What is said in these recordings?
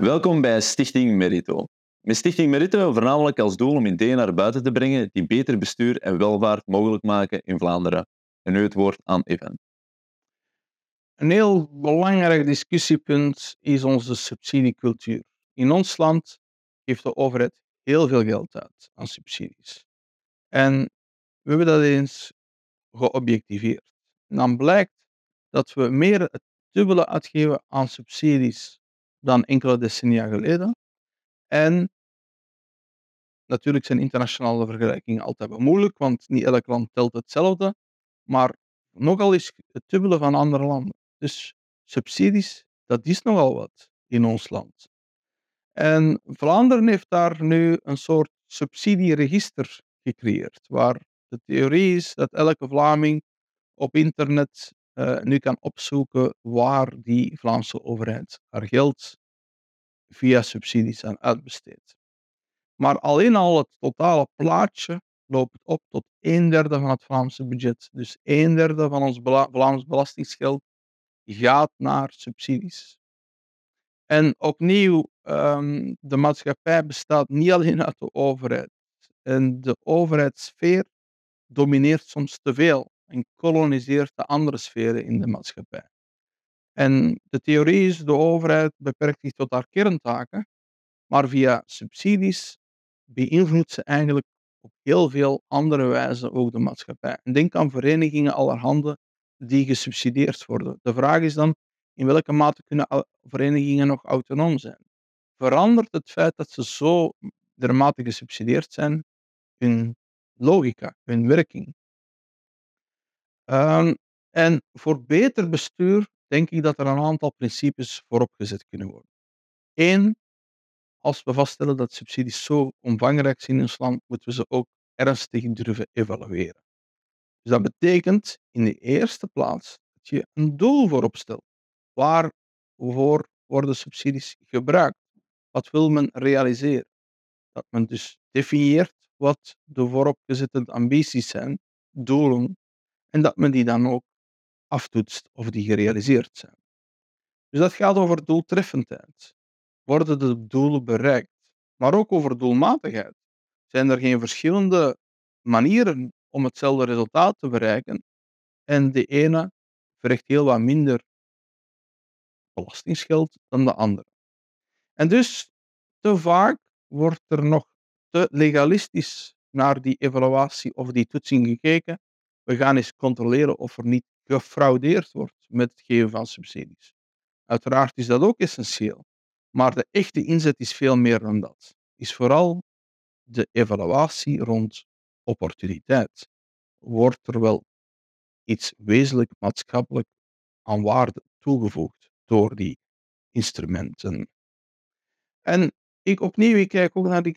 Welkom bij Stichting Merito. Met Stichting Merito hebben we voornamelijk als doel om ideeën naar buiten te brengen die beter bestuur en welvaart mogelijk maken in Vlaanderen. En nu het woord aan Evan. Een heel belangrijk discussiepunt is onze subsidiecultuur. In ons land geeft de overheid heel veel geld uit aan subsidies. En we hebben dat eens geobjectiveerd. En dan blijkt dat we meer het dubbele uitgeven aan subsidies dan enkele decennia geleden. En natuurlijk zijn internationale vergelijkingen altijd wel moeilijk, want niet elk land telt hetzelfde. Maar nogal is het dubbele van andere landen. Dus subsidies, dat is nogal wat in ons land. En Vlaanderen heeft daar nu een soort subsidieregister gecreëerd, waar de theorie is dat elke Vlaming op internet uh, nu kan opzoeken waar die Vlaamse overheid haar geld via subsidies aan uitbesteedt. Maar alleen al het totale plaatje loopt op tot een derde van het Vlaamse budget. Dus een derde van ons Vlaams belastingsgeld gaat naar subsidies. En opnieuw, um, de maatschappij bestaat niet alleen uit de overheid. En de overheidssfeer domineert soms te veel en koloniseert de andere sferen in de maatschappij. En de theorie is, de overheid beperkt zich tot haar kerntaken, maar via subsidies beïnvloedt ze eigenlijk op heel veel andere wijzen ook de maatschappij. En denk aan verenigingen allerhande die gesubsidieerd worden. De vraag is dan, in welke mate kunnen verenigingen nog autonoom zijn? Verandert het feit dat ze zo dermate gesubsidieerd zijn hun logica, hun werking? Um, en voor beter bestuur denk ik dat er een aantal principes voorop gezet kunnen worden. Eén, als we vaststellen dat subsidies zo omvangrijk zijn in ons land, moeten we ze ook ernstig durven evalueren. Dus dat betekent in de eerste plaats dat je een doel voorop stelt. Waarvoor worden subsidies gebruikt? Wat wil men realiseren? Dat men dus definieert wat de vooropgezette ambities zijn, doelen, en dat men die dan ook aftoetst of die gerealiseerd zijn. Dus dat gaat over doeltreffendheid. Worden de doelen bereikt? Maar ook over doelmatigheid. Zijn er geen verschillende manieren om hetzelfde resultaat te bereiken? En de ene verricht heel wat minder belastingsgeld dan de andere. En dus te vaak wordt er nog te legalistisch naar die evaluatie of die toetsing gekeken. We gaan eens controleren of er niet gefraudeerd wordt met het geven van subsidies. Uiteraard is dat ook essentieel, maar de echte inzet is veel meer dan dat. Is vooral de evaluatie rond opportuniteit. Wordt er wel iets wezenlijk maatschappelijk aan waarde toegevoegd door die instrumenten? En ik opnieuw, ik kijk ook naar die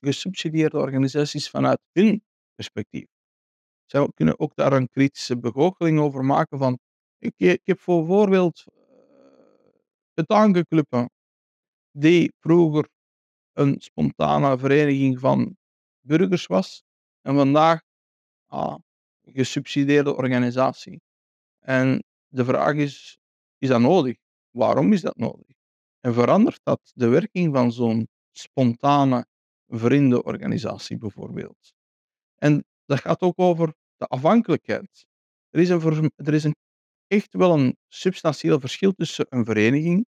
gesubsidieerde organisaties vanuit hun perspectief. Zij kunnen ook daar een kritische begoocheling over maken van ik, ik heb bijvoorbeeld uh, die vroeger een spontane vereniging van burgers was en vandaag ah, een gesubsidieerde organisatie. En de vraag is, is dat nodig? Waarom is dat nodig? En verandert dat de werking van zo'n spontane vriendenorganisatie bijvoorbeeld? En dat gaat ook over de afhankelijkheid. Er is, een, er is echt wel een substantieel verschil tussen een vereniging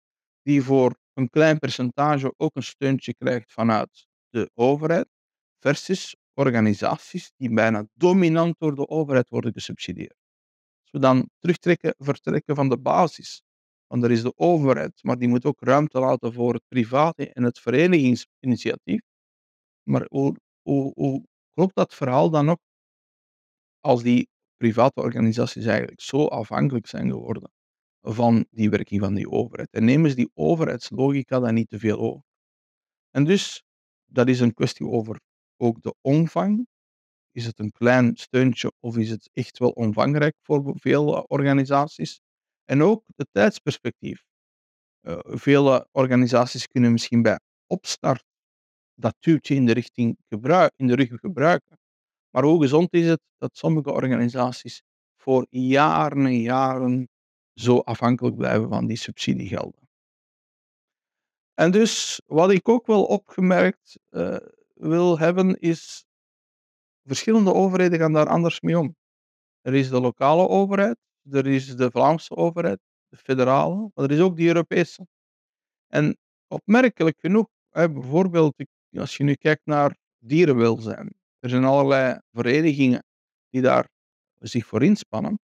die voor een klein percentage ook een steuntje krijgt vanuit de overheid, versus organisaties die bijna dominant door de overheid worden gesubsidieerd. Als we dan terugtrekken, vertrekken van de basis, want er is de overheid, maar die moet ook ruimte laten voor het private en het verenigingsinitiatief. Maar hoe, hoe, hoe klopt dat verhaal dan nog als die private organisaties eigenlijk zo afhankelijk zijn geworden van die werking van die overheid. En nemen ze die overheidslogica dan niet te veel over. En dus, dat is een kwestie over ook de omvang. Is het een klein steuntje of is het echt wel omvangrijk voor veel organisaties? En ook het tijdsperspectief. Uh, vele organisaties kunnen misschien bij opstart dat duwtje in de, richting gebruik, in de rug gebruiken. Maar hoe gezond is het dat sommige organisaties voor jaren en jaren zo afhankelijk blijven van die subsidiegelden? En dus wat ik ook wel opgemerkt uh, wil hebben is verschillende overheden gaan daar anders mee om. Er is de lokale overheid, er is de Vlaamse overheid, de federale, maar er is ook die Europese. En opmerkelijk genoeg, bijvoorbeeld als je nu kijkt naar dierenwelzijn, er zijn allerlei verenigingen die daar zich voor inspannen.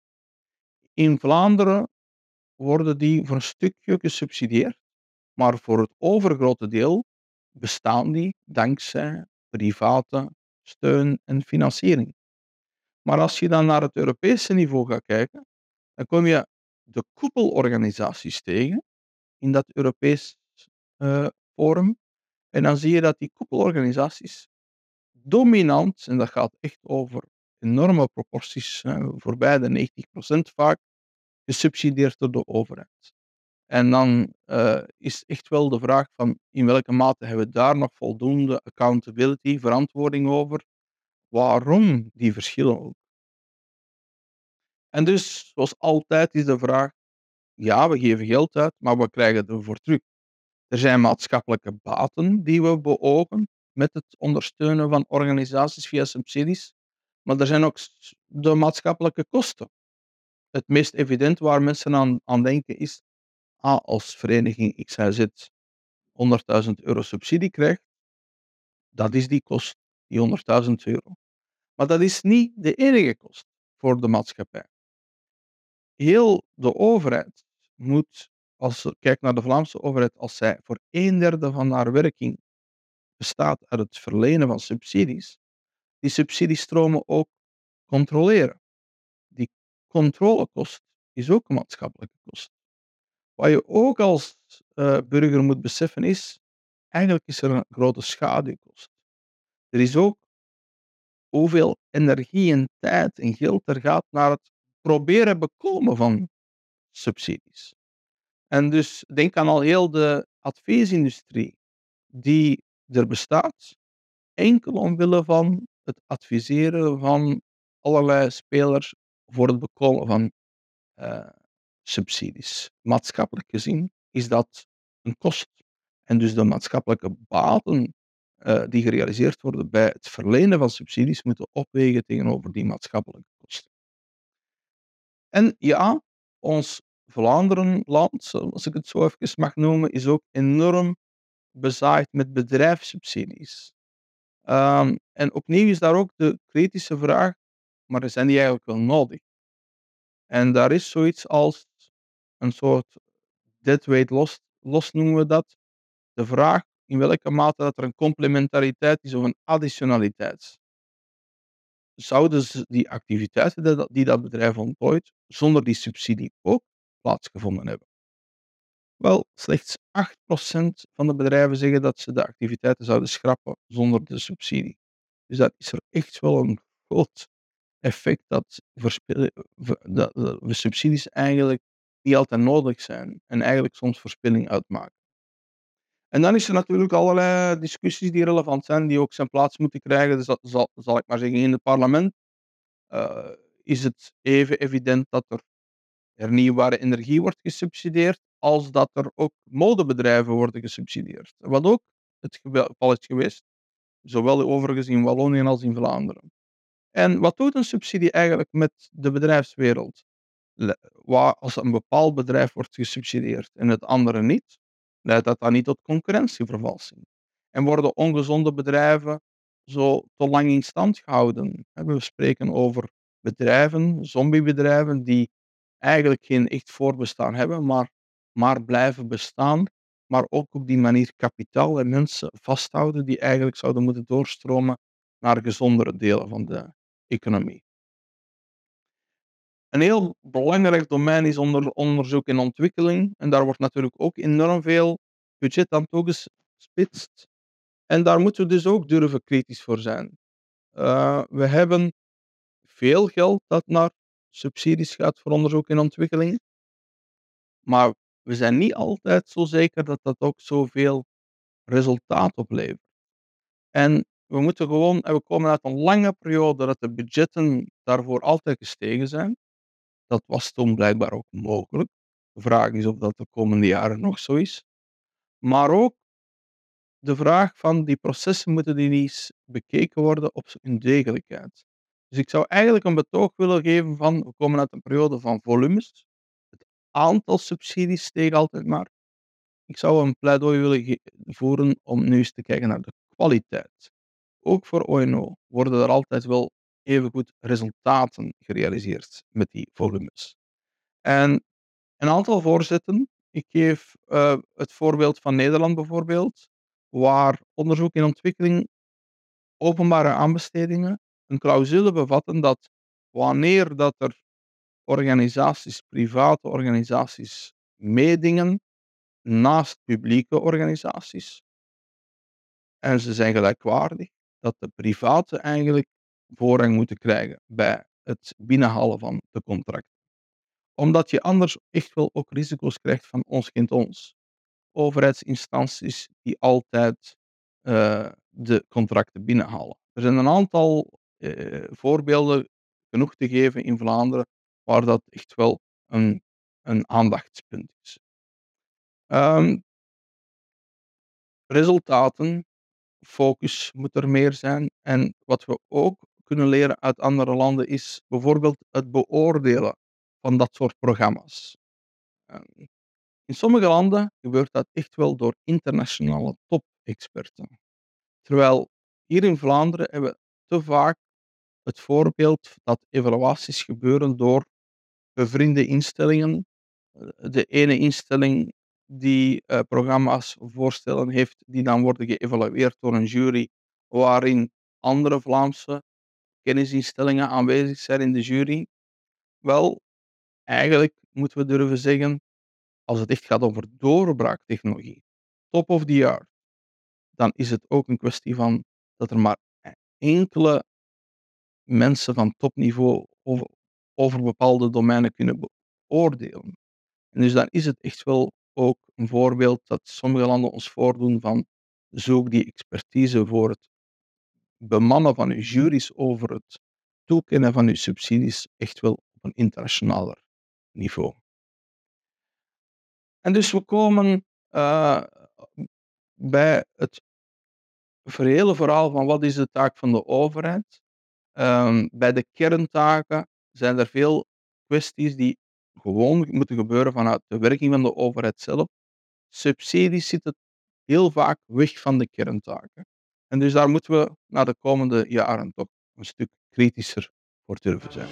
In Vlaanderen worden die voor een stukje gesubsidieerd, maar voor het overgrote deel bestaan die dankzij private steun en financiering. Maar als je dan naar het Europese niveau gaat kijken, dan kom je de koepelorganisaties tegen in dat Europees uh, forum. En dan zie je dat die koepelorganisaties dominant, en dat gaat echt over enorme proporties, uh, voorbij de 90% vaak, gesubsidieerd door de overheid. En dan uh, is echt wel de vraag van in welke mate hebben we daar nog voldoende accountability, verantwoording over, waarom die verschillen ook. En dus, zoals altijd, is de vraag: ja, we geven geld uit, maar we krijgen ervoor terug. Er zijn maatschappelijke baten die we beogen met het ondersteunen van organisaties via subsidies, maar er zijn ook de maatschappelijke kosten. Het meest evident waar mensen aan, aan denken is: ah, als vereniging XYZ 100.000 euro subsidie krijgt, dat is die kost, die 100.000 euro. Maar dat is niet de enige kost voor de maatschappij heel de overheid moet, als je kijkt naar de Vlaamse overheid, als zij voor een derde van haar werking bestaat uit het verlenen van subsidies, die subsidiestromen ook controleren. Die controlekost is ook een maatschappelijke kost. Wat je ook als uh, burger moet beseffen is, eigenlijk is er een grote schaduwkost. Er is ook hoeveel energie en tijd en geld er gaat naar het proberen bekomen van subsidies. En dus denk aan al heel de adviesindustrie die er bestaat, enkel omwille van het adviseren van allerlei spelers voor het bekomen van uh, subsidies. Maatschappelijk gezien is dat een kost. En dus de maatschappelijke baten uh, die gerealiseerd worden bij het verlenen van subsidies moeten opwegen tegenover die maatschappelijke kosten. En ja, ons Vlaanderenland, als ik het zo even mag noemen, is ook enorm bezaaid met bedrijfssubsidies. Um, en opnieuw is daar ook de kritische vraag, maar zijn die eigenlijk wel nodig? En daar is zoiets als een soort deadweight loss, los noemen we dat. De vraag in welke mate dat er een complementariteit is of een additionaliteit zouden die activiteiten die dat bedrijf ontplooit, zonder die subsidie ook plaatsgevonden hebben? Wel, slechts 8% van de bedrijven zeggen dat ze de activiteiten zouden schrappen zonder de subsidie. Dus dat is er echt wel een groot effect dat, dat de subsidies eigenlijk niet altijd nodig zijn en eigenlijk soms verspilling uitmaken. En dan is er natuurlijk allerlei discussies die relevant zijn, die ook zijn plaats moeten krijgen. Dus dat zal, zal ik maar zeggen, in het parlement uh, is het even evident dat er hernieuwbare energie wordt gesubsidieerd, als dat er ook modebedrijven worden gesubsidieerd. Wat ook het geval is geweest, zowel overigens in Wallonië als in Vlaanderen. En wat doet een subsidie eigenlijk met de bedrijfswereld? Als een bepaald bedrijf wordt gesubsidieerd en het andere niet, leidt dat dan niet tot concurrentievervalsing? En worden ongezonde bedrijven zo te lang in stand gehouden? We spreken over bedrijven, zombiebedrijven, die eigenlijk geen echt voorbestaan hebben, maar, maar blijven bestaan, maar ook op die manier kapitaal en mensen vasthouden die eigenlijk zouden moeten doorstromen naar gezondere delen van de economie. Een heel belangrijk domein is onder onderzoek en ontwikkeling. En daar wordt natuurlijk ook enorm veel budget aan toegespitst. En daar moeten we dus ook durven kritisch voor zijn. Uh, we hebben veel geld dat naar subsidies gaat voor onderzoek en ontwikkeling. Maar we zijn niet altijd zo zeker dat dat ook zoveel resultaat oplevert. En we moeten gewoon, en we komen uit een lange periode dat de budgetten daarvoor altijd gestegen zijn. Dat was toen blijkbaar ook mogelijk. De vraag is of dat de komende jaren nog zo is. Maar ook de vraag van die processen moeten die eens bekeken worden op hun degelijkheid. Dus ik zou eigenlijk een betoog willen geven van we komen uit een periode van volumes. Aantal subsidies steeg altijd maar. Ik zou een pleidooi willen voeren om nu eens te kijken naar de kwaliteit. Ook voor ONO worden er altijd wel even goed resultaten gerealiseerd met die volumes. En een aantal voorzetten. Ik geef uh, het voorbeeld van Nederland bijvoorbeeld, waar onderzoek en ontwikkeling openbare aanbestedingen een clausule bevatten dat wanneer dat er organisaties, private organisaties, meedingen naast publieke organisaties, en ze zijn gelijkwaardig, dat de private eigenlijk voorrang moeten krijgen bij het binnenhalen van de contracten. Omdat je anders echt wel ook risico's krijgt van ons kind ons. Overheidsinstanties die altijd uh, de contracten binnenhalen. Er zijn een aantal uh, voorbeelden genoeg te geven in Vlaanderen waar dat echt wel een, een aandachtspunt is. Um, resultaten focus moet er meer zijn. En wat we ook kunnen leren uit andere landen is bijvoorbeeld het beoordelen van dat soort programma's. Ehm, in sommige landen gebeurt dat echt wel door internationale top-experten. Terwijl hier in Vlaanderen hebben we te vaak het voorbeeld dat evaluaties gebeuren door bevriende instellingen. De ene instelling die uh, programma's voorstellen heeft, die dan worden geëvalueerd door een jury, waarin andere Vlaamse kennisinstellingen aanwezig zijn in de jury. Wel, eigenlijk moeten we durven zeggen, als het echt gaat over doorbraaktechnologie, top of the art, dan is het ook een kwestie van dat er maar enkele mensen van topniveau over bepaalde domeinen kunnen beoordelen. En dus dan is het echt wel ook een voorbeeld dat sommige landen ons voordoen van zoek die expertise voor het bemannen van uw juries over het toekennen van uw subsidies echt wel op een internationaler niveau. En dus we komen uh, bij het hele verhaal van wat is de taak van de overheid. Um, bij de kerntaken zijn er veel kwesties die gewoon moeten gebeuren vanuit de werking van de overheid zelf. Subsidies zitten heel vaak weg van de kerntaken. En dus daar moeten we na de komende jaren toch een stuk kritischer voor durven zijn.